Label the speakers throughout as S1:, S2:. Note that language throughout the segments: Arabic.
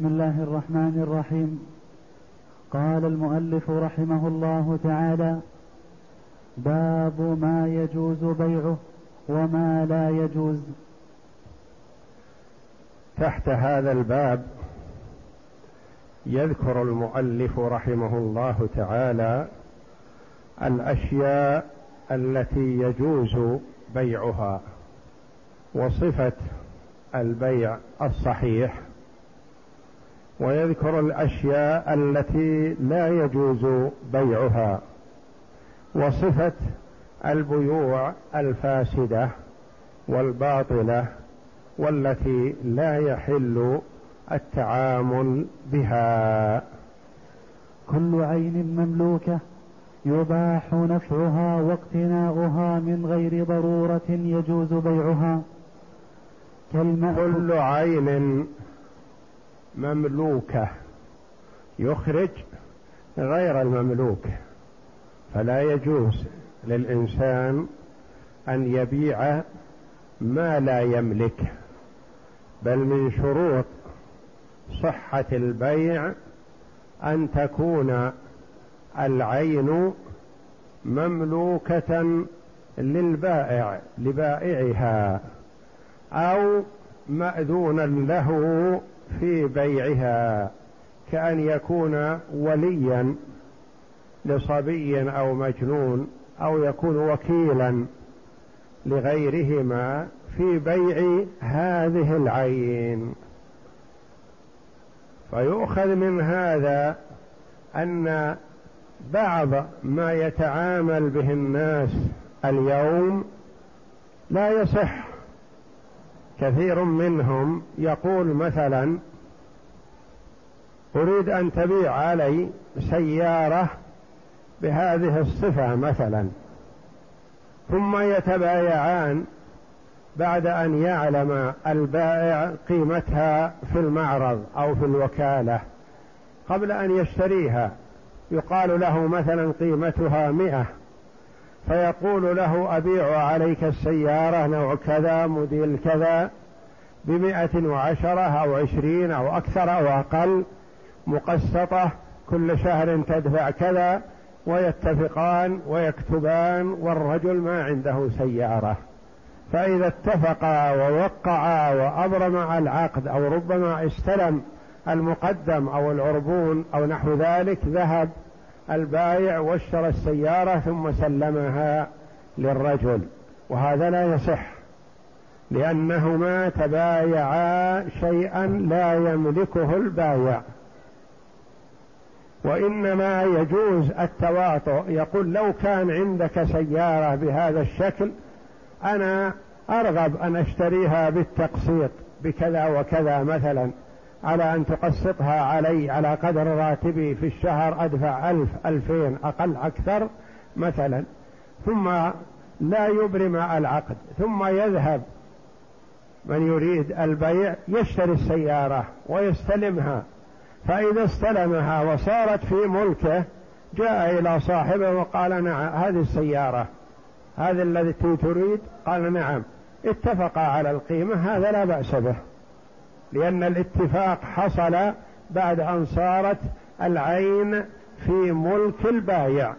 S1: بسم الله الرحمن الرحيم. قال المؤلف رحمه الله تعالى باب ما يجوز بيعه وما لا يجوز.
S2: تحت هذا الباب يذكر المؤلف رحمه الله تعالى الاشياء التي يجوز بيعها وصفة البيع الصحيح ويذكر الأشياء التي لا يجوز بيعها وصفة البيوع الفاسدة والباطلة والتي لا يحل التعامل بها.
S1: كل عين مملوكة يباح نفعها واقتناؤها من غير ضرورة يجوز بيعها.
S2: كل عين مملوكة يخرج غير المملوك فلا يجوز للإنسان أن يبيع ما لا يملك بل من شروط صحة البيع أن تكون العين مملوكة للبائع لبائعها أو مأذونا له في بيعها كأن يكون وليا لصبي أو مجنون أو يكون وكيلا لغيرهما في بيع هذه العين. فيؤخذ من هذا أن بعض ما يتعامل به الناس اليوم لا يصح كثير منهم يقول مثلا أريد أن تبيع علي سيارة بهذه الصفة مثلا. ثم يتبايعان بعد أن يعلم البائع قيمتها في المعرض أو في الوكالة قبل أن يشتريها. يقال له مثلا قيمتها مئة. فيقول له أبيع عليك السيارة نوع كذا موديل كذا بمائة وعشرة أو عشرين أو أكثر أو أقل مقسطة كل شهر تدفع كذا ويتفقان ويكتبان والرجل ما عنده سيارة. فإذا اتفقا ووقعا وأبرما العقد أو ربما استلم المقدم أو العربون أو نحو ذلك ذهب البايع واشترى السيارة ثم سلمها للرجل. وهذا لا يصح لأنهما تبايعا شيئا لا يملكه البايع. وإنما يجوز التواطؤ. يقول لو كان عندك سيارة بهذا الشكل أنا أرغب أن أشتريها بالتقسيط بكذا وكذا مثلا. على أن تقسطها علي على قدر راتبي في الشهر أدفع ألف ألفين أقل أكثر مثلا. ثم لا يبرم العقد ثم يذهب. من يريد البيع يشتري السيارة ويستلمها. فإذا استلمها وصارت في ملكه جاء إلى صاحبه وقال نعم هذه السيارة هذا الذي تريد؟ قال نعم. اتفقا على القيمة هذا لا بأس به. لأن الاتفاق حصل بعد أن صارت العين في ملك البايع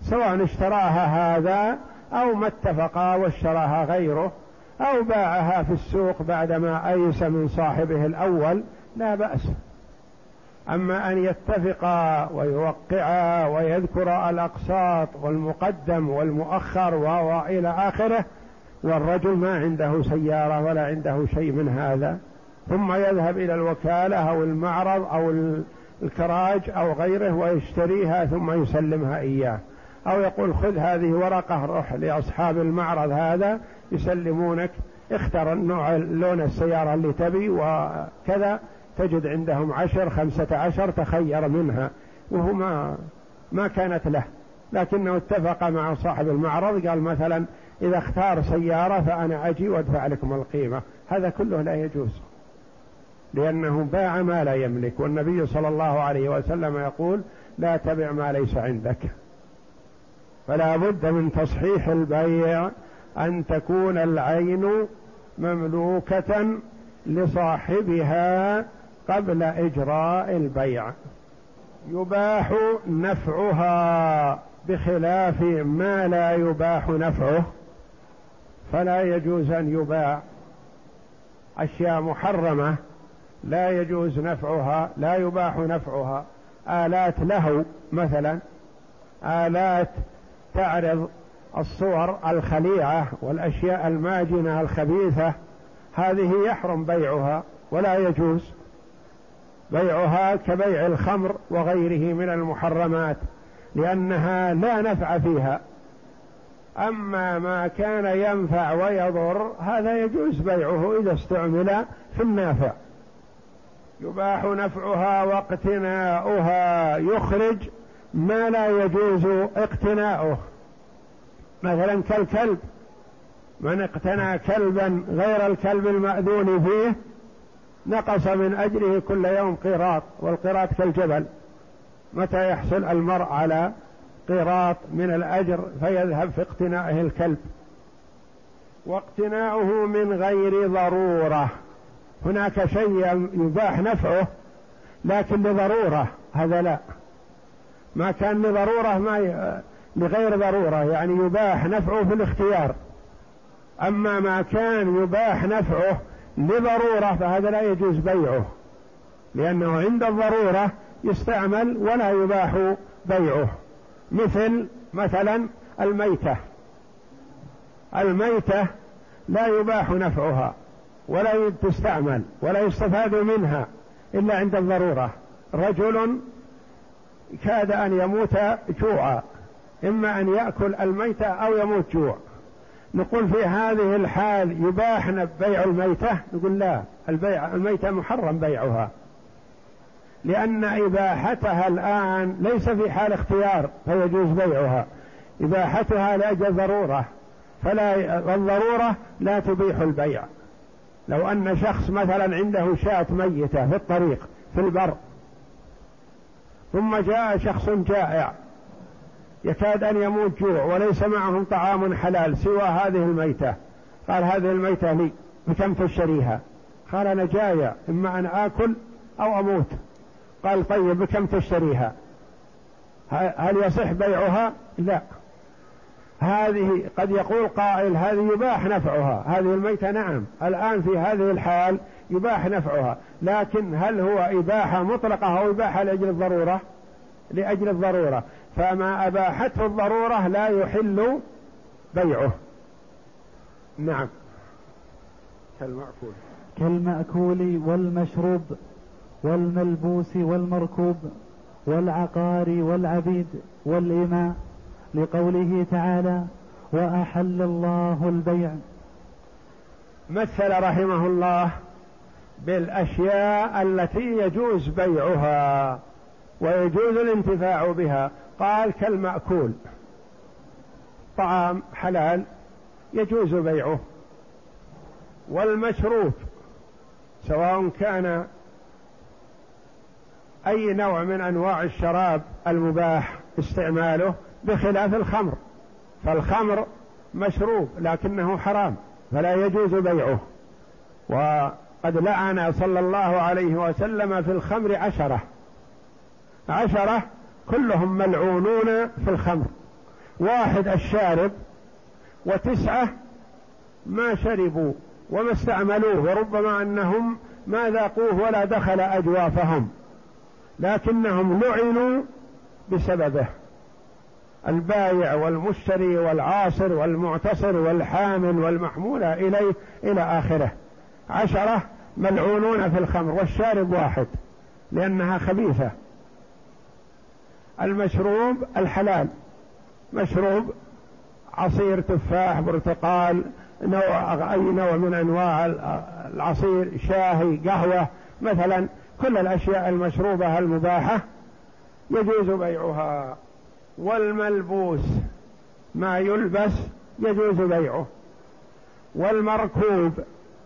S2: سواء اشتراها هذا أو ما اتفقا واشتراها غيره أو باعها في السوق بعدما أيس من صاحبه الأول لا بأس. أما أن يتفقا ويوقعا ويذكر الأقساط والمقدم والمؤخر وإلى آخره والرجل ما عنده سيارة ولا عنده شيء من هذا. ثم يذهب إلى الوكالة أو المعرض أو الكراج أو غيره ويشتريها ثم يسلمها إياه. أو يقول خذ هذه ورقة روح لأصحاب المعرض هذا يسلمونك. اختر النوع لون السيارة اللي تبي وكذا تجد عندهم عشر خمسة عشر تخير منها. وهو ما ما كانت له. لكنه اتفق مع صاحب المعرض قال مثلا إذا اختار سيارة فأنا أجي وأدفع لكم القيمة. هذا كله لا يجوز. لأنه باع ما لا يملك والنبي صلى الله عليه وسلم يقول لا تبع ما ليس عندك. فلا بد من تصحيح البيع أن تكون العين مملوكة لصاحبها قبل إجراء البيع. يباح نفعها بخلاف ما لا يباح نفعه. فلا يجوز أن يباع أشياء محرمة لا يجوز نفعها لا يباح نفعها. آلات له مثلا آلات تعرض الصور الخليعة والأشياء الماجنة الخبيثة. هذه يحرم بيعها ولا يجوز. بيعها كبيع الخمر وغيره من المحرمات لأنها لا نفع فيها. أما ما كان ينفع ويضر هذا يجوز بيعه إذا استعمل في النافع. يباح نفعها واقتناؤها. يخرج ما لا يجوز اقتناؤه. مثلا كالكلب. من اقتنى كلبا غير الكلب المأذون فيه نقص من أجره كل يوم قيراط والقيراط كالجبل. متى يحصل المرء على قيراط من الأجر فيذهب في اقتنائه الكلب. واقتناؤه من غير ضرورة. هناك شيء يباح نفعه لكن لضرورة هذا لا. ما كان لضرورة ما ي... لغير ضرورة يعني يباح نفعه في الاختيار. أما ما كان يباح نفعه لضرورة فهذا لا يجوز بيعه لأنه عند الضرورة يستعمل ولا يباح بيعه. مثل مثلا الميتة. الميتة لا يباح نفعها. ولا تستعمل ولا يستفاد منها إلا عند الضرورة. رجل كاد أن يموت جوعا إما أن يأكل الميتة أو يموت جوع. نقول في هذه الحال يباح بيع الميتة؟ نقول لا البيع الميتة محرم بيعها. لأن إباحتها الآن ليس في حال اختيار فيجوز بيعها. إباحتها لأجل ضرورة فلا الضرورة لا تبيح البيع. لو أن شخص مثلا عنده شاة ميتة في الطريق في البر ثم جاء شخص جائع يكاد أن يموت جوع وليس معهم طعام حلال سوى هذه الميتة قال هذه الميتة لي بكم تشتريها؟ قال أنا جاية إما أن آكل أو أموت. قال طيب بكم تشتريها؟ هل يصح بيعها؟ لا. هذه قد يقول قائل هذه يباح نفعها هذه الميتة نعم الآن في هذه الحال يباح نفعها لكن هل هو إباحة مطلقة أو إباحة لأجل الضرورة؟ لأجل الضرورة. فما أباحته الضرورة لا يحل بيعه. نعم.
S1: كالمأكول. كالمأكول والمشروب والملبوس والمركوب والعقار والعبيد والإماء. لقوله تعالى وأحل الله البيع.
S2: مثل رحمه الله بالأشياء التي يجوز بيعها ويجوز الانتفاع بها. قال كالمأكول. طعام حلال يجوز بيعه. والمشروب سواء كان أي نوع من أنواع الشراب المباح استعماله بخلاف الخمر. فالخمر مشروب لكنه حرام فلا يجوز بيعه. وقد لعن صلى الله عليه وسلم في الخمر عشرة. عشرة كلهم ملعونون في الخمر. واحد الشارب وتسعة ما شربوا وما استعملوه وربما أنهم ما ذاقوه ولا دخل أجوافهم. لكنهم لعنوا بسببه. البايع والمشتري والعاصر والمعتصر والحامل والمحمول إليه إلى آخره. عشرة ملعونون في الخمر والشارب واحد لأنها خبيثة. المشروب الحلال مشروب عصير تفاح برتقال نوع أي نوع من أنواع العصير شاهي قهوة. مثلا كل الأشياء المشروبة المباحة يجوز بيعها. والملبوس ما يلبس يجوز بيعه والمركوب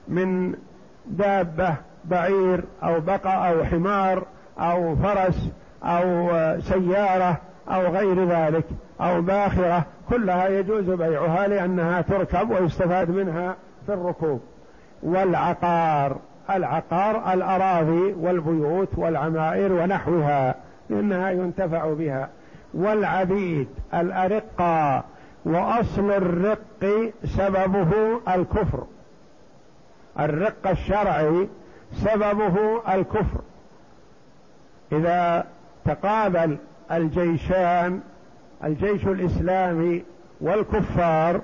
S2: من دابة بعير أو بقى أو حمار أو فرس أو سيارة أو غير ذلك أو باخرة كلها يجوز بيعها لأنها تركب ويستفاد منها في الركوب. والعقار العقار الأراضي والبيوت والعمائر ونحوها لأنها ينتفع بها. والعبيد الأرقة وأصل الرق سببه الكفر. الرق الشرعي سببه الكفر. إذا تقابل الجيشان الجيش الإسلامي والكفار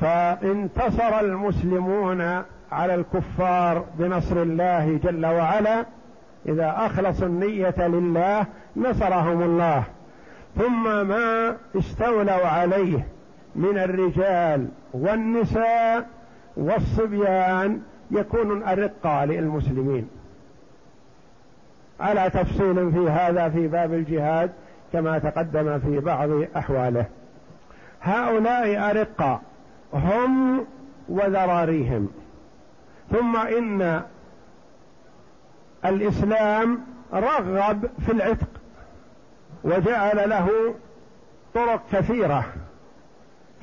S2: فانتصر المسلمون على الكفار بنصر الله جل وعلا. إذا أخلصوا النية لله نصرهم الله. ثم ما استولوا عليه من الرجال والنساء والصبيان يكون أرقى للمسلمين. على تفصيل في هذا في باب الجهاد كما تقدم في بعض أحواله. هؤلاء أرقى هم وذراريهم. ثم إن الإسلام رغب في العتق. وجعل له طرق كثيرة.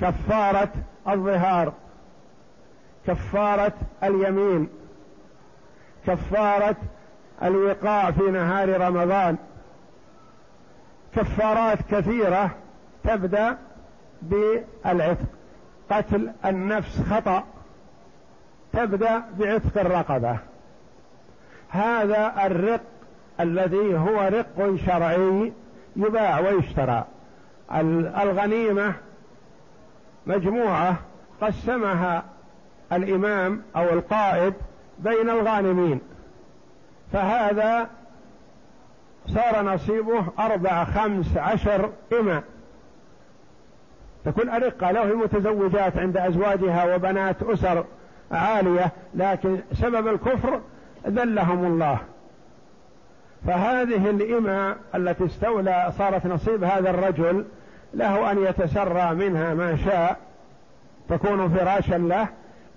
S2: كفارة الظهار كفارة اليمين كفارة الوقاع في نهار رمضان. كفارات كثيرة تبدأ بالعتق. قتل النفس خطأ تبدأ بعتق الرقبة. هذا الرق الذي هو رق شرعي يباع ويشترى. الغنيمة مجموعة قسمها الإمام أو القائد بين الغانمين. فهذا صار نصيبه أربع خمس عشر إماء. تكون أرقة له المتزوجات عند أزواجها وبنات أسر عالية لكن سبب الكفر ذلهم الله. فهذه الإماء التي استولى صارت نصيب هذا الرجل له أن يتسرى منها ما شاء تكون فراشا له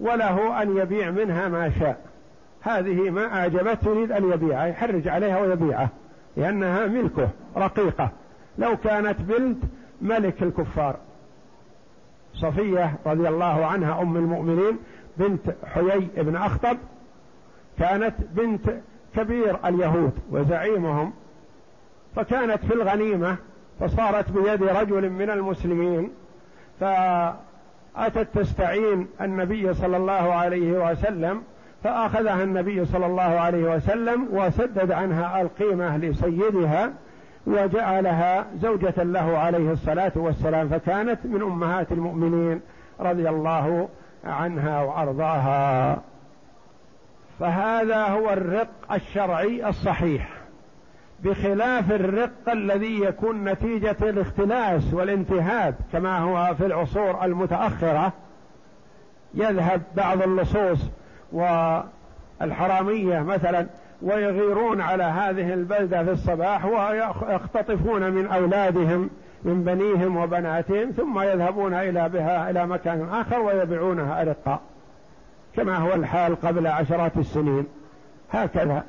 S2: وله أن يبيع منها ما شاء. هذه ما أعجبته يريد أن يبيعها يحرج عليها ويبيعها لأنها ملكه رقيقة. لو كانت بنت ملك الكفار. صفية رضي الله عنها أم المؤمنين بنت حيي بن أخطب كانت بنت كبير اليهود وزعيمهم فكانت في الغنيمة فصارت بيد رجل من المسلمين فأتت تستعين النبي صلى الله عليه وسلم فأخذها النبي صلى الله عليه وسلم وسدد عنها القيمة لسيدها وجعلها زوجة له عليه الصلاة والسلام فكانت من أمهات المؤمنين رضي الله عنها وأرضاها. فهذا هو الرق الشرعي الصحيح بخلاف الرق الذي يكون نتيجة الاختلاس والانتهاب كما هو في العصور المتأخرة يذهب بعض اللصوص والحرامية مثلا ويغيرون على هذه البلدة في الصباح ويختطفون من أولادهم من بنيهم وبناتهم ثم يذهبون إلى بها إلى مكان آخر ويبيعونها أرقا كما هو الحال قبل عشرات السنين. هكذا.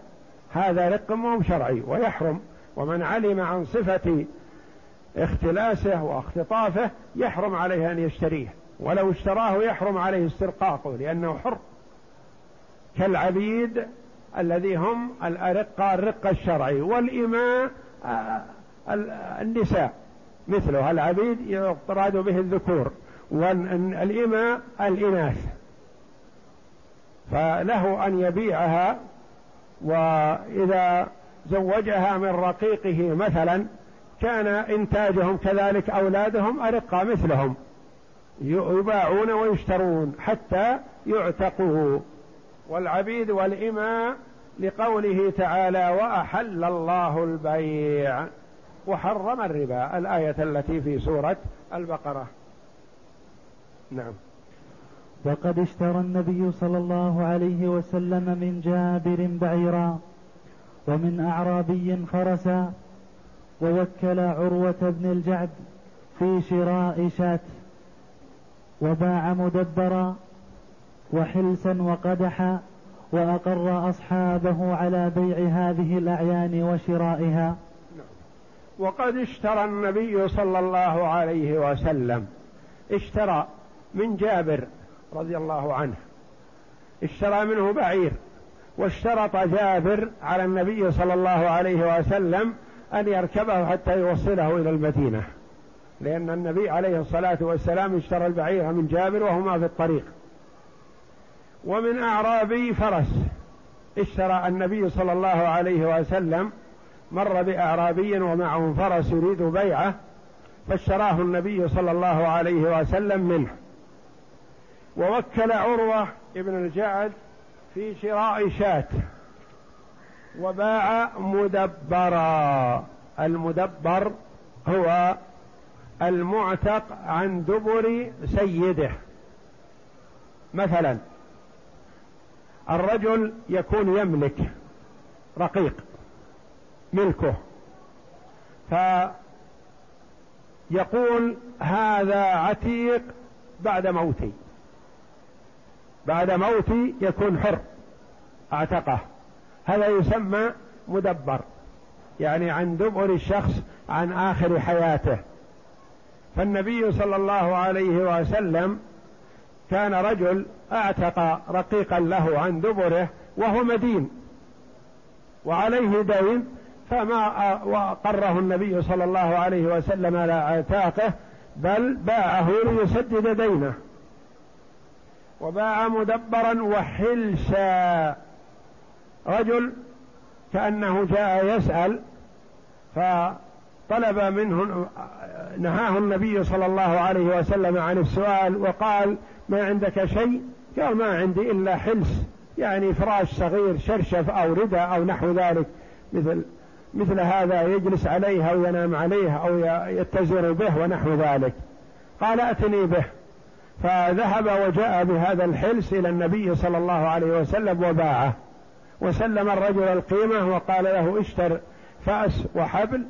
S2: هذا رق مو شرعي ويحرم. ومن علم عن صفة اختلاسه واختطافه يحرم عليه أن يشتريه. ولو اشتراه يحرم عليه استرقاقه لأنه حر. كالعبيد الذي هم الأرقة الرق الشرعي والإماء آه، النساء. مثله العبيد يراد به الذكور والإماء الإناث. فله أن يبيعها وإذا زوجها من رقيقه مثلا كان إنتاجهم كذلك أولادهم أرقى مثلهم يباعون ويشترون حتى يعتقوا. والعبيد والإماء لقوله تعالى وأحل الله البيع وحرم الربا الآية التي في سورة البقرة. نعم.
S1: وقد اشترى النبي صلى الله عليه وسلم من جابر بعيرا ومن أعرابي فرسا ووكل عروة بن الجعد في شراء شاة وباع مدبرا وحلسا وقدحا وأقر أصحابه على بيع هذه الأعيان وشرائها.
S2: وقد اشترى النبي صلى الله عليه وسلم اشترى من جابر رضي الله عنه. اشترى منه بعير واشترط جابر على النبي صلى الله عليه وسلم أن يركبه حتى يوصله إلى المدينة. لأن النبي عليه الصلاة والسلام اشترى البعير من جابر وهما في الطريق. ومن أعرابي فرس اشترى النبي صلى الله عليه وسلم مر بأعرابي ومعه فرس يريد بيعه فاشتراه النبي صلى الله عليه وسلم منه. ووكل عروة ابن الجعد في شراء شاة وباع مدبرا المدبر هو المعتق عن دبر سيده. مثلا الرجل يكون يملك رقيق ملكه فيقول هذا عتيق بعد موتي بعد موتي يكون حر أعتقه. هذا يسمى مدبر يعني عن دبر الشخص عن آخر حياته. فالنبي صلى الله عليه وسلم كان رجل أعتق رقيقا له عن دبره وهو مدين وعليه دين فما قره النبي صلى الله عليه وسلم على أعتاقه بل باعه ليسدد دينه. وباع مدبرا وحلسا. رجل كأنه جاء يسأل فطلب منه نهاه النبي صلى الله عليه وسلم عن السؤال وقال ما عندك شيء؟ قال ما عندي إلا حلس يعني فراش صغير شرشف أو ردى أو نحو ذلك مثل مثل هذا يجلس عليه أو ينام عليه أو يتزر به ونحو ذلك. قال أتني به. فذهب وجاء بهذا الحلس إلى النبي صلى الله عليه وسلم وباعه. وسلم الرجل القيمة وقال له اشتر فأس وحبل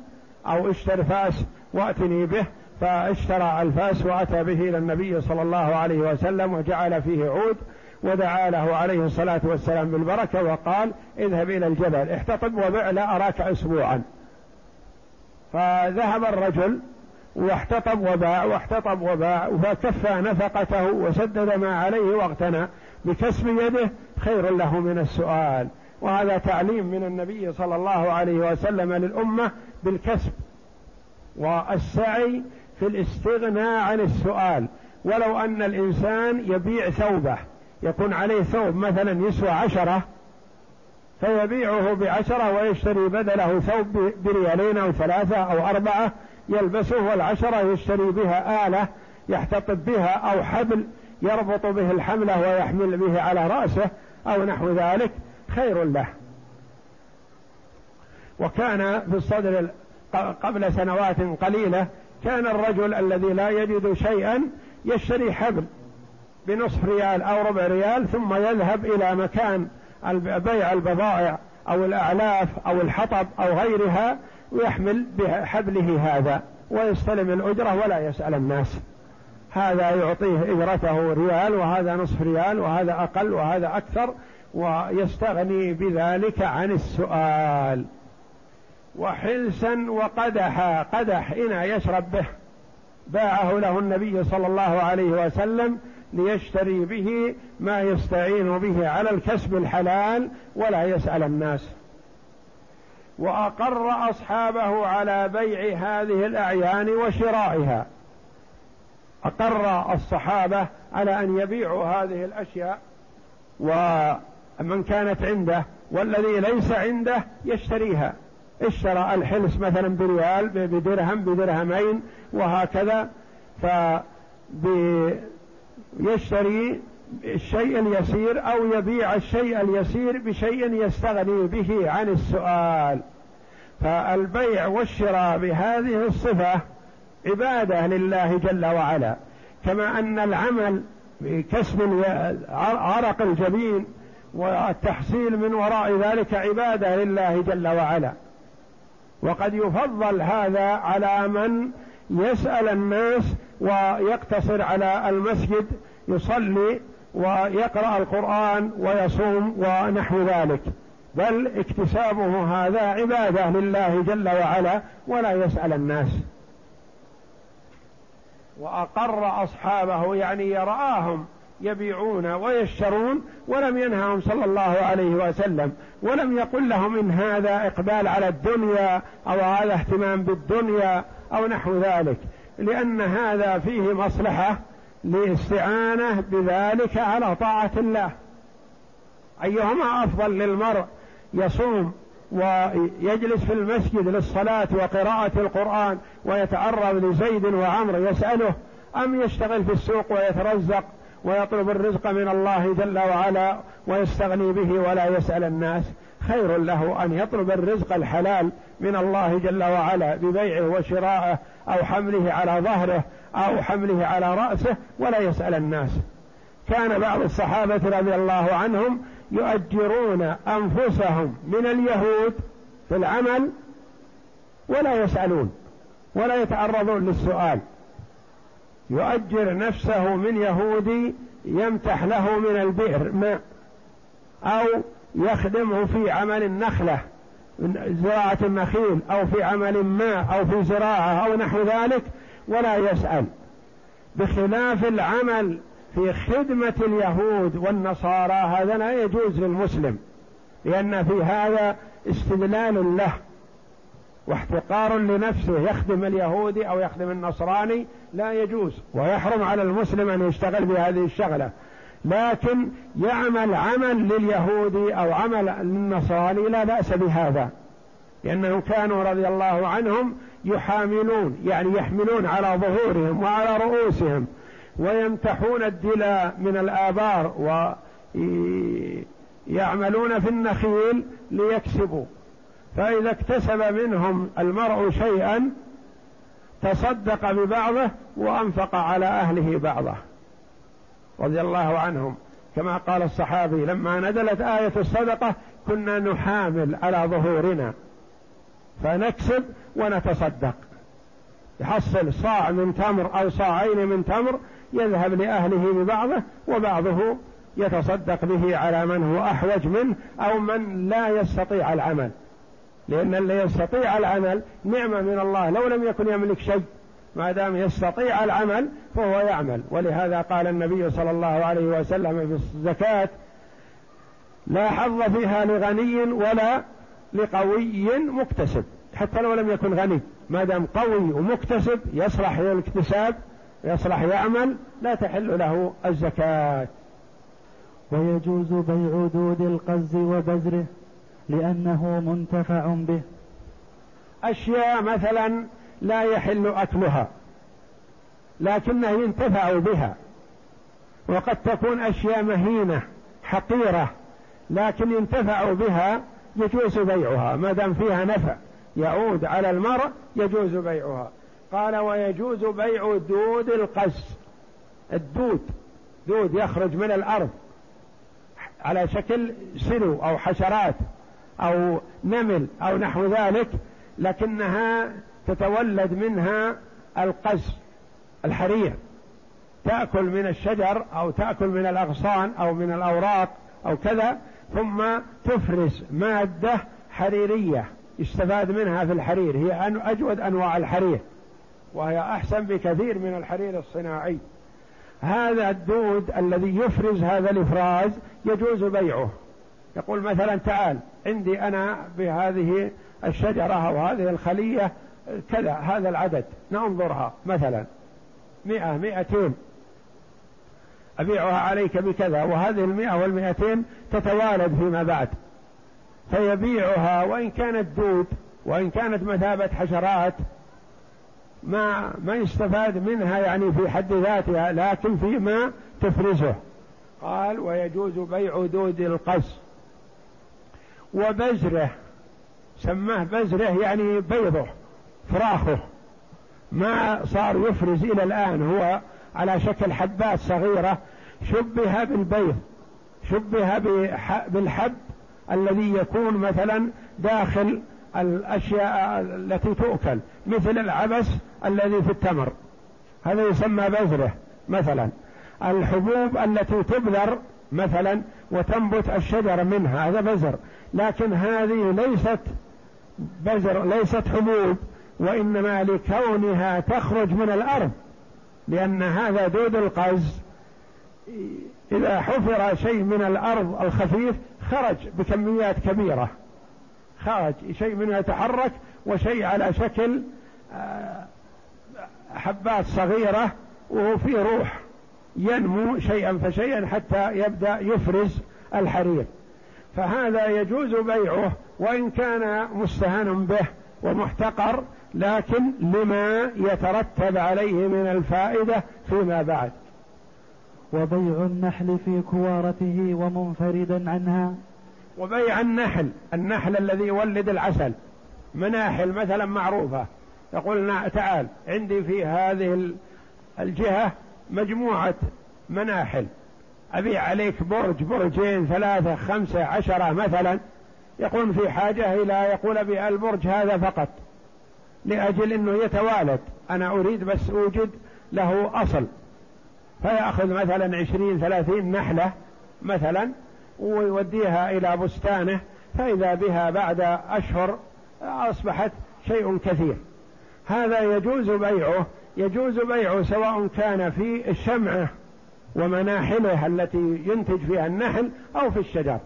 S2: أو اشتر فأس وأتني به. فاشترى الفأس وأتى به إلى النبي صلى الله عليه وسلم وجعل فيه عود ودعا له عليه الصلاة والسلام بالبركة وقال اذهب إلى الجبل احتطب وبع لا أراك أسبوعا. فذهب الرجل واحتطب وباع واحتطب وباع فكفى نفقته وسدد ما عليه واغتنى بكسب يده خير له من السؤال. وهذا تعليم من النبي صلى الله عليه وسلم للأمة بالكسب والسعي في الاستغناء عن السؤال. ولو أن الإنسان يبيع ثوبه يكون عليه ثوب مثلا يسوى عشرة فيبيعه بعشرة ويشتري بدله ثوب بريالين أو ثلاثة أو أربعة يلبسه والعشرة يشتري بها آلة يحتطب بها أو حبل يربط به الحملة ويحمل به على رأسه أو نحو ذلك خير له. وكان في الصدر قبل سنوات قليلة كان الرجل الذي لا يجد شيئا يشتري حبل بنصف ريال أو ربع ريال ثم يذهب إلى مكان بيع البضائع أو الأعلاف أو الحطب أو غيرها ويحمل بحبله هذا ويستلم الأجرة ولا يسأل الناس. هذا يعطيه إجرته ريال وهذا نصف ريال وهذا أقل وهذا أكثر ويستغني بذلك عن السؤال. وحلسا وقدحا قدح إنا يشرب به. باعه له النبي صلى الله عليه وسلم ليشتري به ما يستعين به على الكسب الحلال ولا يسأل الناس. وأقر أصحابه على بيع هذه الأعيان وشرائها. أقر الصحابة على أن يبيعوا هذه الأشياء ومن كانت عنده والذي ليس عنده يشتريها. اشترى الحلس مثلا بريال بدرهم بدرهمين وهكذا. فيشتري الشيء اليسير أو يبيع الشيء اليسير بشيء يستغني به عن السؤال. فالبيع والشراء بهذه الصفة عبادة لله جل وعلا. كما أن العمل بكسب عرق الجبين والتحصيل من وراء ذلك عبادة لله جل وعلا. وقد يفضل هذا على من يسأل الناس ويقتصر على المسجد يصلي ويقرأ القرآن ويصوم ونحو ذلك. بل اكتسابه هذا عبادة لله جل وعلا ولا يسأل الناس. وأقر أصحابه يعني يرآهم يبيعون ويشترون ولم ينههم صلى الله عليه وسلم. ولم يقل لهم إن هذا إقبال على الدنيا أو هذا اهتمام بالدنيا أو نحو ذلك. لأن هذا فيه مصلحة لاستعانه بذلك على طاعة الله. أيهما أفضل للمرء يصوم ويجلس في المسجد للصلاة وقراءة القرآن ويتعرض لزيد وعمر يسأله أم يشتغل في السوق ويترزق ويطلب الرزق من الله جل وعلا ويستغني به ولا يسأل الناس؟ خير له أن يطلب الرزق الحلال من الله جل وعلا ببيعه وشرائه أو حمله على ظهره أو حمله على رأسه ولا يسأل الناس. كان بعض الصحابة رضي الله عنهم يؤجرون أنفسهم من اليهود في العمل ولا يسألون ولا يتعرضون للسؤال. يؤجر نفسه من يهودي يمتح له من البئر ماء أو يخدمه في عمل النخلة من زراعة النخيل أو في عمل ما أو في زراعة أو نحو ذلك ولا يسأل. بخلاف العمل في خدمة اليهود والنصارى هذا لا يجوز للمسلم لأن في هذا استدلال له واحتقار لنفسه. يخدم اليهودي أو يخدم النصراني لا يجوز ويحرم على المسلم أن يشتغل بهذه الشغلة. لكن يعمل عمل لليهودي أو عمل للنصراني لا بأس بهذا لأنهم كانوا رضي الله عنهم يحاملون يعني يحملون على ظهورهم وعلى رؤوسهم ويمتحون الدلاء من الآبار ويعملون في النخيل ليكسبوا. فإذا اكتسب منهم المرء شيئا تصدق ببعضه وأنفق على أهله بعضه. رضي الله عنهم. كما قال الصحابي لما نزلت آية الصدقة كنا نحامل على ظهورنا. فنكسب ونتصدق. يحصل صاع من تمر أو صاعين من تمر يذهب لأهله ببعضه وبعضه يتصدق به على من هو أحوج منه أو من لا يستطيع العمل. لأن اللي يستطيع العمل نعمة من الله لو لم يكن يملك شيء ما دام يستطيع العمل فهو يعمل. ولهذا قال النبي صلى الله عليه وسلم في الزكاة لا حظ فيها لغني ولا لقوي مكتسب حتى لو لم يكن غني. ما دام قوي ومكتسب يصلح للاكتساب يصلح يعمل لا تحل له الزكاة.
S1: ويجوز بيع دود القز وبزره لأنه منتفع به.
S2: أشياء مثلا لا يحل أكلها لكنه ينتفع بها. وقد تكون أشياء مهينة حقيرة لكن ينتفع بها يجوز بيعها ما دام فيها نفع يعود على المرء يجوز بيعها. قال ويجوز بيع دود القز الدود دود يخرج من الأرض على شكل سلو أو حشرات أو نمل أو نحو ذلك لكنها تتولد منها القز الحرير. تأكل من الشجر أو تأكل من الأغصان أو من الأوراق أو كذا ثم تفرز مادة حريرية يستفاد منها في الحرير هي أجود أنواع الحرير وهي أحسن بكثير من الحرير الصناعي. هذا الدود الذي يفرز هذا الإفراز يجوز بيعه. يقول مثلا تعال عندي أنا بهذه الشجرة أو هذه الخلية كذا هذا العدد ننظرها مثلا مئة مئتين. أبيعها عليك بكذا وهذه المئة والمئتين تتوالد فيما بعد. فيبيعها وإن كانت دود وإن كانت مثابة حشرات ما ما يستفاد منها يعني في حد ذاتها لكن فيما تفرزه. قال ويجوز بيع دود القز وبزره سماه بزره يعني بيضه فراخه. ما صار يفرز إلى الآن هو على شكل حبات صغيرة شبه بالبيض شبه بالحب الذي يكون مثلا داخل الأشياء التي تؤكل مثل العبس الذي في التمر. هذا يسمى بذره مثلا. الحبوب التي تبذر مثلا وتنبت الشجر منها هذا بذر. لكن هذه ليست بذر ليست حبوب وإنما لكونها تخرج من الأرض لأن هذا دود القز. إذا حفر شيء من الأرض الخفيف خرج بكميات كبيرة. خرج شيء منه يتحرك وشيء على شكل آه، حبات صغيرة وهو فيه روح ينمو شيئا فشيئا حتى يبدأ يفرز الحرير. فهذا يجوز بيعه وإن كان مستهان به ومحتقر لكن لما يترتب عليه من الفائدة فيما بعد.
S1: وبيع النحل في كوارته ومنفردا عنها.
S2: وبيع النحل النحل الذي يولد العسل. مناحل مثلا معروفة. يقول تعال عندي في هذه الجهة مجموعة مناحل. أبيع عليك برج برجين ثلاثة خمسة عشرة مثلا. يقول في حاجة إلى يقول أبيع البرج هذا فقط. لأجل أنه يتوالد. أنا أريد بس أوجد له أصل. فيأخذ مثلا عشرين ثلاثين نحلة مثلا ويوديها إلى بستانه فإذا بها بعد أشهر أصبحت شيء كثير. هذا يجوز بيعه يجوز بيعه سواء كان في الشمعة ومناحله التي ينتج فيها النحل أو في الشجر.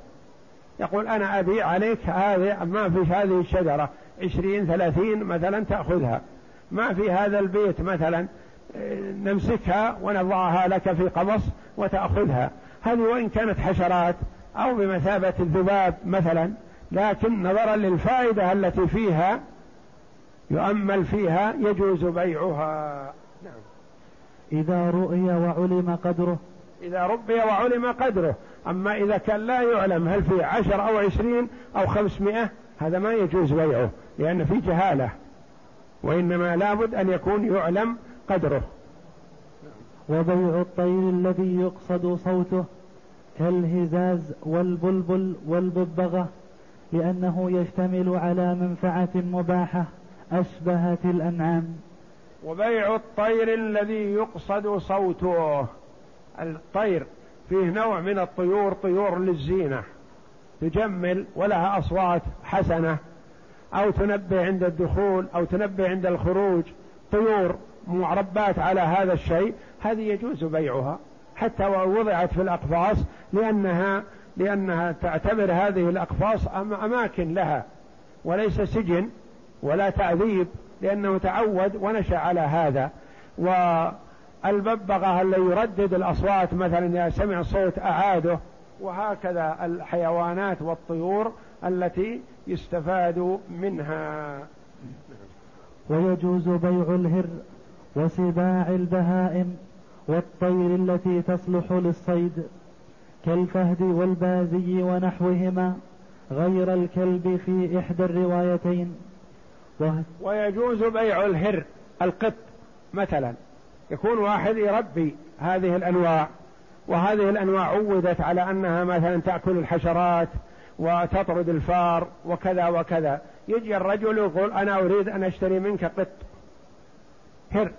S2: يقول أنا أبيع عليك هذه ما في هذه الشجرة عشرين ثلاثين مثلا تأخذها. ما في هذا البيت مثلا نمسكها ونضعها لك في قبص وتأخذها. هذه وإن كانت حشرات أو بمثابة الذباب مثلا لكن نظرا للفائدة التي فيها يؤمل فيها يجوز بيعها. نعم.
S1: إذا رؤي وعلم قدره.
S2: إذا ربي وعلم قدره. أما إذا كان لا يعلم هل في عشر أو عشرين أو خمسمائة هذا ما يجوز بيعه لأن في جهالة. وإنما لابد أن يكون يعلم قدره.
S1: وبيع الطير الذي يقصد صوته كالهزاز والبلبل والببغة لأنه يشتمل على منفعة مباحة أشبهت الأنعام.
S2: وبيع الطير الذي يقصد صوته. الطير فيه نوع من الطيور طيور للزينة. تجمل ولها أصوات حسنة أو تنبه عند الدخول أو تنبه عند الخروج. طيور معربات على هذا الشيء هذه يجوز بيعها حتى وضعت في الأقفاص لأنها لأنها تعتبر هذه الأقفاص أماكن لها وليس سجن ولا تعذيب لأنه تعود ونشأ على هذا. والببغاء اللي يردد الأصوات مثلا إذا سمع صوت أعاده وهكذا الحيوانات والطيور التي يستفاد منها.
S1: ويجوز بيع الهر وسباع البهائم والطير التي تصلح للصيد كالفهد والبازي ونحوهما غير الكلب في إحدى الروايتين.
S2: ويجوز بيع الهر القط مثلا. يكون واحد يربي هذه الأنواع. وهذه الأنواع عودت على أنها مثلا تأكل الحشرات وتطرد الفار وكذا وكذا. يجي الرجل يقول أنا أريد أن أشتري منك قط هر.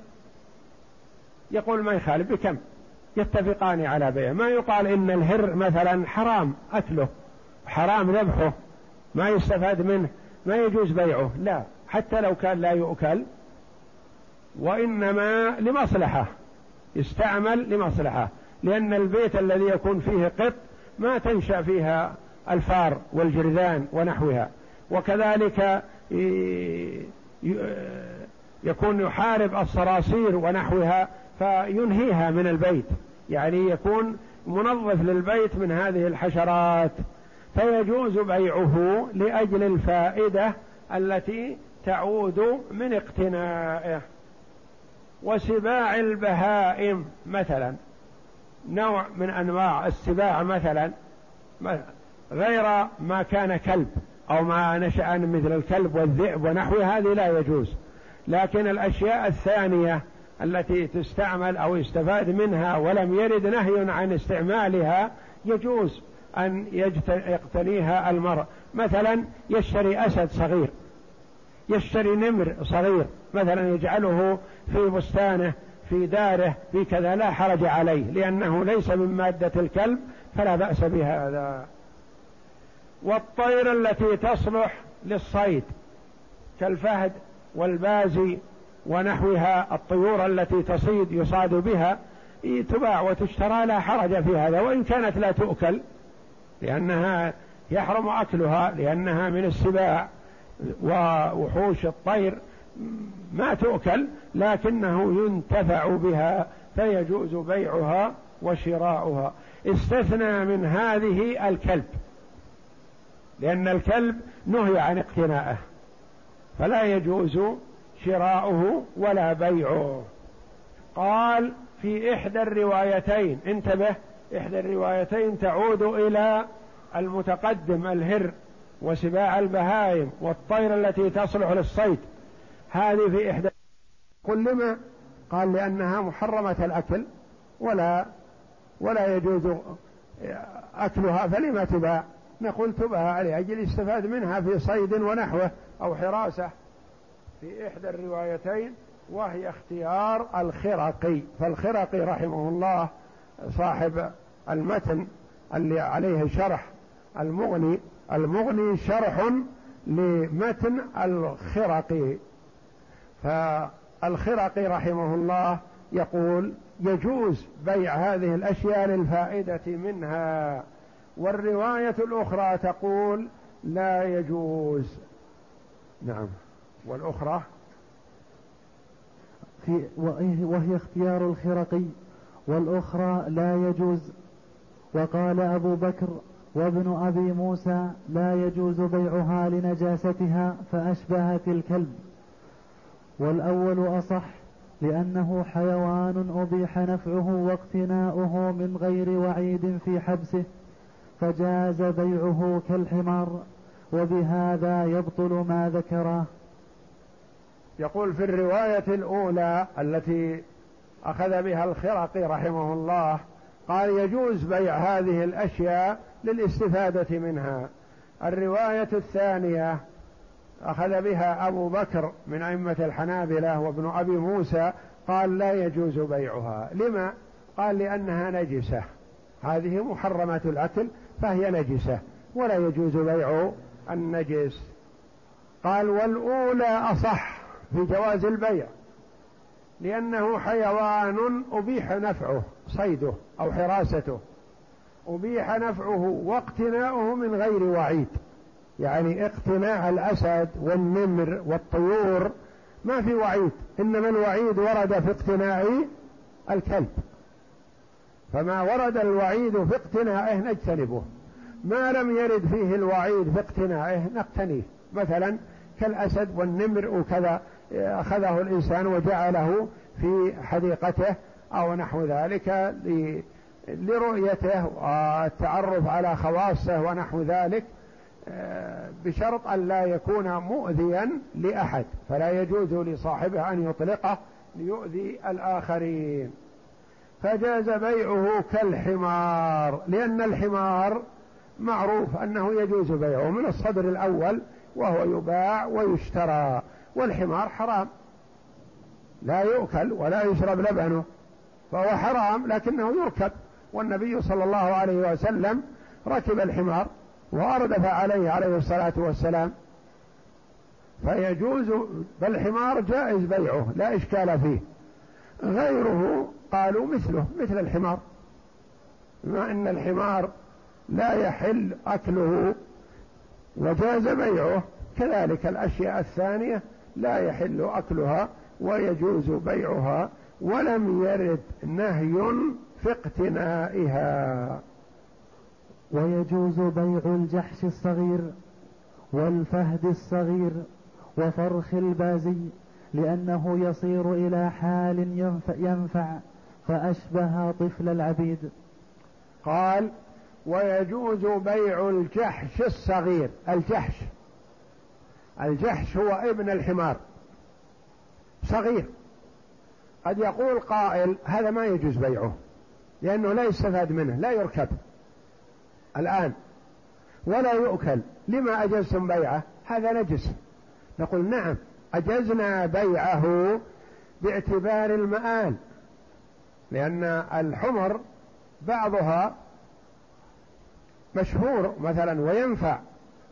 S2: يقول ما يخالف بكم؟ يتفقان على بيع. ما يقال إن الهر مثلا حرام أكله حرام ذبحه ما يستفاد منه ما يجوز بيعه. لا حتى لو كان لا يؤكل وإنما لمصلحة يستعمل لمصلحة. لأن البيت الذي يكون فيه قط ما تنشأ فيها الفار والجرذان ونحوها. وكذلك يكون يحارب الصراصير ونحوها. فينهيها من البيت. يعني يكون منظف للبيت من هذه الحشرات. فيجوز بيعه لأجل الفائدة التي تعود من اقتنائه. وسباع البهائم مثلا. نوع من أنواع السباع مثلا. غير ما كان كلب أو ما نشأ مثل الكلب والذئب ونحو هذه لا يجوز. لكن الأشياء الثانية التي تستعمل أو يستفاد منها ولم يرد نهي عن استعمالها يجوز أن يقتنيها المرء. مثلا يشتري أسد صغير يشتري نمر صغير مثلا يجعله في بستانه في داره في كذا لا حرج عليه لأنه ليس من مادة الكلب فلا بأس بهذا. والطير التي تصلح للصيد كالفهد والبازي ونحوها الطيور التي تصيد يصاد بها تباع وتشترى لا حرج في هذا وإن كانت لا تؤكل لأنها يحرم أكلها لأنها من السباع ووحوش الطير ما تؤكل لكنه ينتفع بها فيجوز بيعها وشراؤها. استثنى من هذه الكلب لأن الكلب نهي عن اقتناءه فلا يجوز شراؤه ولا بيعه. قال في إحدى الروايتين انتبه إحدى الروايتين تعود إلى المتقدم الهر وسباع البهائم والطير التي تصلح للصيد. هذه في إحدى قل لما؟ قال لأنها محرمة الأكل ولا ولا يجوز أكلها فلما تباع؟ نقول تباع لأجل يستفاد منها في صيد ونحوه أو حراسة. في إحدى الروايتين وهي اختيار الخرقي. فالخرقي رحمه الله صاحب المتن اللي عليه شرح المغني. المغني شرح لمتن الخرقي. فالخرقي رحمه الله يقول يجوز بيع هذه الأشياء للفائدة منها. والرواية الأخرى تقول لا يجوز. نعم. والأخرى
S1: في وهي اختيار الخرقي والأخرى لا يجوز. وقال أبو بكر وابن أبي موسى لا يجوز بيعها لنجاستها فأشبهت الكلب. والأول أصح لأنه حيوان أبيح نفعه واقتناؤه من غير وعيد في حبسه فجاز بيعه كالحمار وبهذا يبطل ما ذكره.
S2: يقول في الرواية الأولى التي أخذ بها الخرقي رحمه الله قال يجوز بيع هذه الأشياء للاستفادة منها. الرواية الثانية أخذ بها أبو بكر من أئمة الحنابلة وابن أبي موسى قال لا يجوز بيعها. لما؟ قال لأنها نجسة. هذه محرمة الأكل فهي نجسة ولا يجوز بيع النجس. قال والأولى أصح. في جواز البيع لأنه حيوان أبيح نفعه صيده أو حراسته. أبيح نفعه واقتناؤه من غير وعيد يعني اقتناء الأسد والنمر والطيور ما في وعيد إنما الوعيد ورد في اقتناء الكلب. فما ورد الوعيد في اقتنائه نجتنبه ما لم يرد فيه الوعيد في اقتنائه نقتنيه. مثلا كالأسد والنمر وكذا أخذه الإنسان وجعله في حديقته أو نحو ذلك لرؤيته والتعرف على خواصه ونحو ذلك آه، بشرط أن لا يكون مؤذيا لأحد فلا يجوز لصاحبه أن يطلقه ليؤذي الآخرين. فجاز بيعه كالحمار لأن الحمار معروف أنه يجوز بيعه من الصدر الأول وهو يباع ويشترى. والحمار حرام. لا يؤكل ولا يشرب لبنه. فهو حرام لكنه يركب. والنبي صلى الله عليه وسلم ركب الحمار وأردف عليه عليه الصلاة والسلام. فيجوز بالحمار جائز بيعه لا إشكال فيه. غيره قالوا مثله مثل الحمار. بما أن الحمار لا يحل أكله وجاز بيعه كذلك الأشياء الثانية لا يحل أكلها ويجوز بيعها ولم يرد نهي في اقتنائها.
S1: ويجوز بيع الجحش الصغير والفهد الصغير وفرخ البازي لأنه يصير إلى حال ينفع, ينفع فأشبه طفل العبيد.
S2: قال ويجوز بيع الجحش الصغير الجحش. الجحش هو ابن الحمار. صغير. قد يقول قائل هذا ما يجوز بيعه لأنه لا يستفاد منه لا يركب. الآن ولا يؤكل لما أجزتم بيعه؟ هذا نجس. نقول نعم أجزنا بيعه باعتبار المآل لأن الحمر بعضها مشهور مثلا وينفع.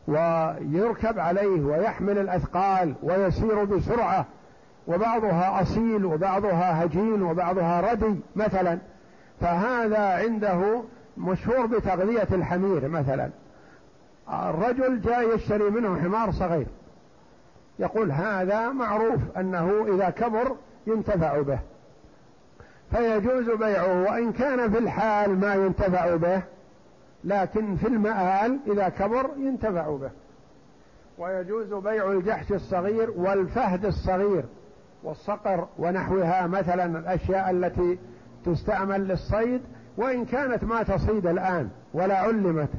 S2: ويركب عليه ويحمل الأثقال ويسير بسرعة وبعضها أصيل وبعضها هجين وبعضها ردي مثلا. فهذا عنده مشهور بتغذية الحمير مثلا. الرجل جاء يشتري منه حمار صغير. يقول هذا معروف أنه إذا كبر ينتفع به. فيجوز بيعه وإن كان في الحال ما ينتفع به. لكن في المآل إذا كبر ينتفع به. ويجوز بيع الجحش الصغير والفهد الصغير والصقر ونحوها مثلا الأشياء التي تستعمل للصيد وإن كانت ما تصيد الآن ولا علمت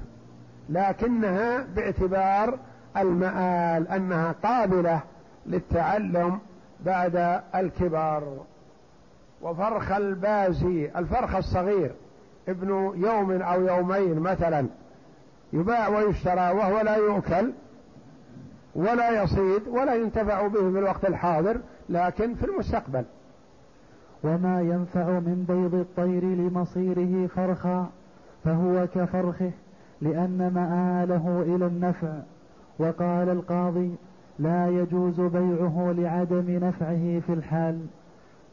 S2: لكنها باعتبار المآل أنها قابلة للتعلم بعد الكبار. وفرخ البازي الفرخ الصغير ابن يوم أو يومين مثلا يباع ويشترى وهو لا يؤكل ولا يصيد ولا ينتفع به في الوقت الحاضر لكن في المستقبل.
S1: وما ينفع من بيض الطير لمصيره فرخا فهو كفرخه لأن مآله إلى النفع. وقال القاضي لا يجوز بيعه لعدم نفعه في الحال.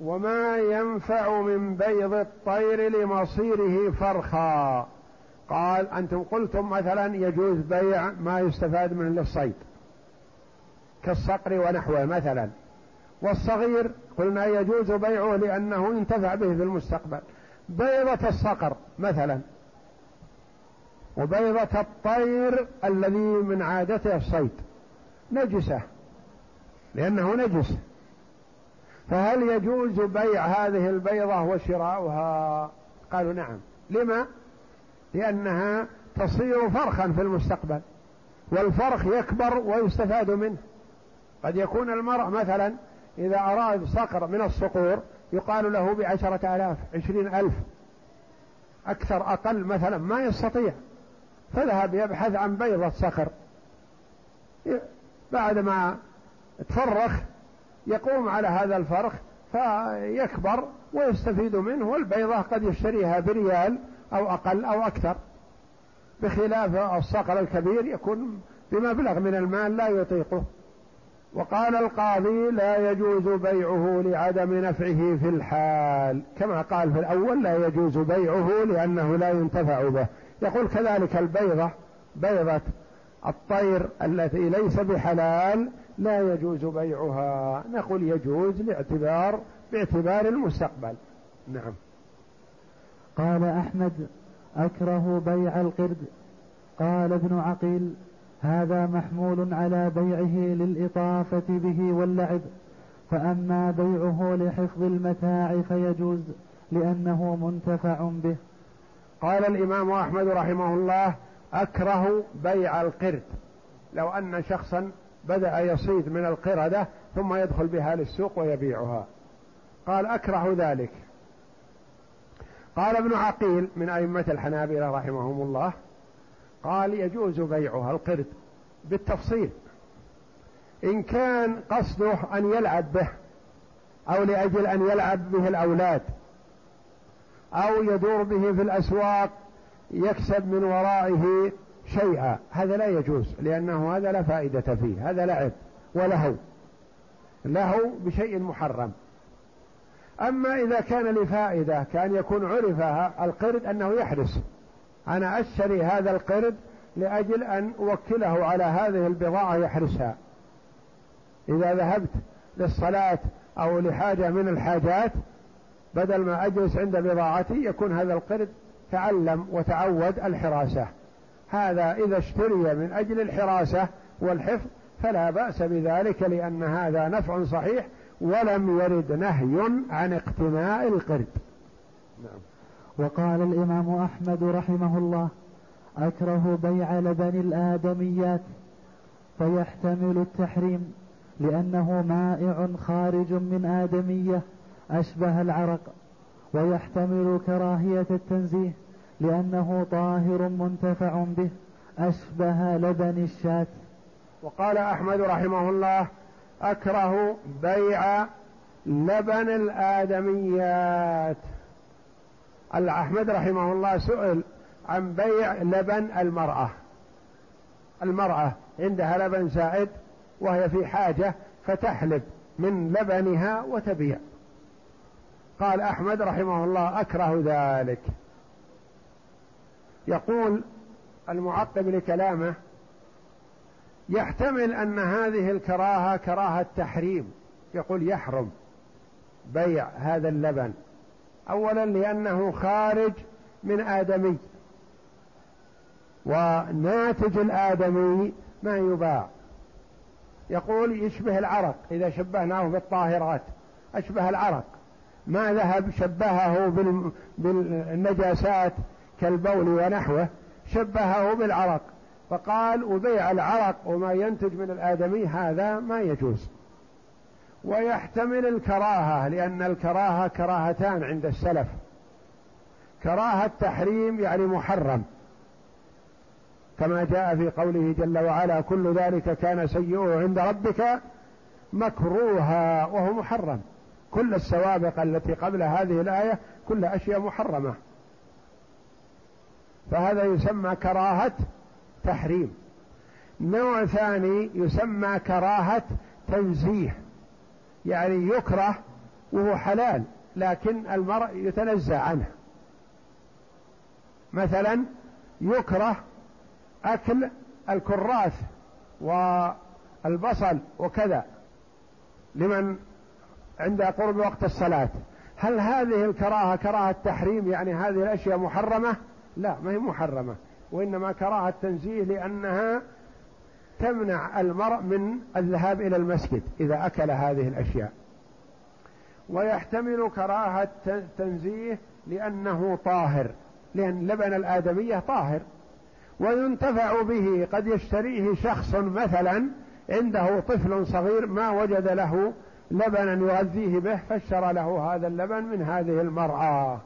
S2: وما ينفع من بيض الطير لمصيره فرخا. قال أنتم قلتم مثلا يجوز بيع ما يستفاد منه للصيد كالصقر ونحوه مثلا. والصغير قلنا يجوز بيعه لأنه ينتفع به في المستقبل. بيضة الصقر مثلا. وبيضة الطير الذي من عادته الصيد. نجسة لأنه نجس. فهل يجوز بيع هذه البيضة وشراؤها؟ قالوا نعم. لما؟ لأنها تصير فرخا في المستقبل والفرخ يكبر ويستفاد منه. قد يكون المرء مثلا إذا أراد صقر من الصقور يقال له بعشرة آلاف عشرين ألف أكثر أقل مثلا ما يستطيع. فذهب يبحث عن بيضة صخر بعد ما تفرخ يقوم على هذا الفرخ فيكبر ويستفيد منه والبيضة قد يشتريها بريال أو أقل أو أكثر. بخلاف الصقر الكبير يكون بمبلغ من المال لا يطيقه. وقال القاضي لا يجوز بيعه لعدم نفعه في الحال. كما قال في الأول لا يجوز بيعه لأنه لا ينتفع به. يقول كذلك البيضة بيضة الطير التي ليس بحلال لا يجوز بيعها. نقول يجوز لاعتبار باعتبار المستقبل. نعم.
S1: قال أحمد أكره بيع القرد. قال ابن عقيل هذا محمول على بيعه للإطافة به واللعب. فأما بيعه لحفظ المتاع فيجوز لأنه منتفع به.
S2: قال الإمام أحمد رحمه الله أكره بيع القرد. لو أن شخصا بدأ يصيد من القردة ثم يدخل بها للسوق ويبيعها. قال أكره ذلك. قال ابن عقيل من أئمة الحنابلة رحمهم الله قال يجوز بيعها القرد بالتفصيل. إن كان قصده أن يلعب به أو لأجل أن يلعب به الأولاد أو يدور به في الأسواق يكسب من ورائه شيئا. هذا لا يجوز لأنه هذا لا فائدة فيه هذا لعب ولهو له بشيء محرم. أما إذا كان لفائدة كأن يكون عرف القرد أنه يحرس أنا أشتري هذا القرد لأجل أن أوكله على هذه البضاعة يحرسها. إذا ذهبت للصلاة أو لحاجة من الحاجات بدل ما أجلس عند بضاعتي يكون هذا القرد تعلم وتعود الحراسة. هذا إذا اشتري من أجل الحراسة والحفظ فلا بأس بذلك لأن هذا نفع صحيح ولم يرد نهي عن اقتناء القرد.
S1: نعم. وقال الإمام أحمد رحمه الله أكره بيع لبن الآدميات فيحتمل التحريم لأنه مائع خارج من آدمية أشبه العرق. ويحتمل كراهية التنزيه لأنه طاهر منتفع به أشبه لبن الشاة.
S2: وقال أحمد رحمه الله أكره بيع لبن الآدميات. أحمد رحمه الله سئل عن بيع لبن المرأة. المرأة عندها لبن زائد وهي في حاجة فتحلب من لبنها وتبيع. قال أحمد رحمه الله أكره ذلك. يقول المعقب لكلامه يحتمل أن هذه الكراهة كراهة تحريم. يقول يحرم بيع هذا اللبن. أولا لأنه خارج من آدمي. وناتج الآدمي ما يباع. يقول يشبه العرق. إذا شبهناه بالطاهرات أشبه العرق. ما ذهب شبهه بالنجاسات كالبول ونحوه شبهه بالعرق. فقال وبيع العرق وما ينتج من الآدمي هذا ما يجوز. ويحتمل الكراهة لأن الكراهة كراهتان عند السلف. كراهة تحريم يعني محرم. كما جاء في قوله جل وعلا كل ذلك كان سيئه عند ربك مكروها وهو محرم. كل السوابق التي قبل هذه الآية كل أشياء محرمة. فهذا يسمى كراهة تحريم. نوع ثاني يسمى كراهة تنزيه. يعني يكره وهو حلال لكن المرء يتنزه عنه. مثلا يكره أكل الكراث والبصل وكذا. لمن عند قرب وقت الصلاة. هل هذه الكراهة كراهة تحريم يعني هذه الأشياء محرمة؟ لا ما هي محرمة. وإنما كراهة تنزيه لأنها تمنع المرء من الذهاب إلى المسجد إذا أكل هذه الأشياء. ويحتمل كراهة تنزيه لأنه طاهر لأن لبن الآدمية طاهر. وينتفع به قد يشتريه شخص مثلا عنده طفل صغير ما وجد له لبنا يغذيه به فاشترى له هذا اللبن من هذه المرأة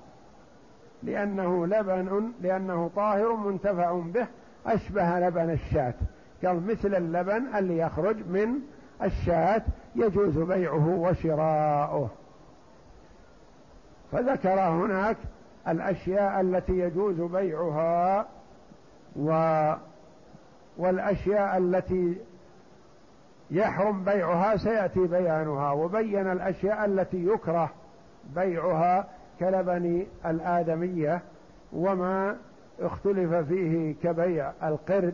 S2: لأنه لبن لأنه طاهر منتفع به أشبه لبن الشاة. قال مثل اللبن اللي يخرج من الشاة يجوز بيعه وشراؤه. فذكر هناك الأشياء التي يجوز بيعها و والأشياء التي يحرم بيعها سيأتي بيانها وبين الأشياء التي يكره بيعها كلبن الآدمية وما اختلف فيه كبيع القرد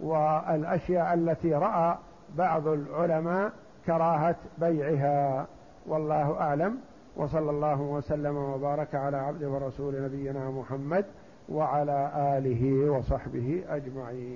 S2: والأشياء التي رأى بعض العلماء كراهة بيعها. والله أعلم. وصلى الله وسلم وبارك على عبد ورسول نبينا محمد وعلى آله وصحبه أجمعين.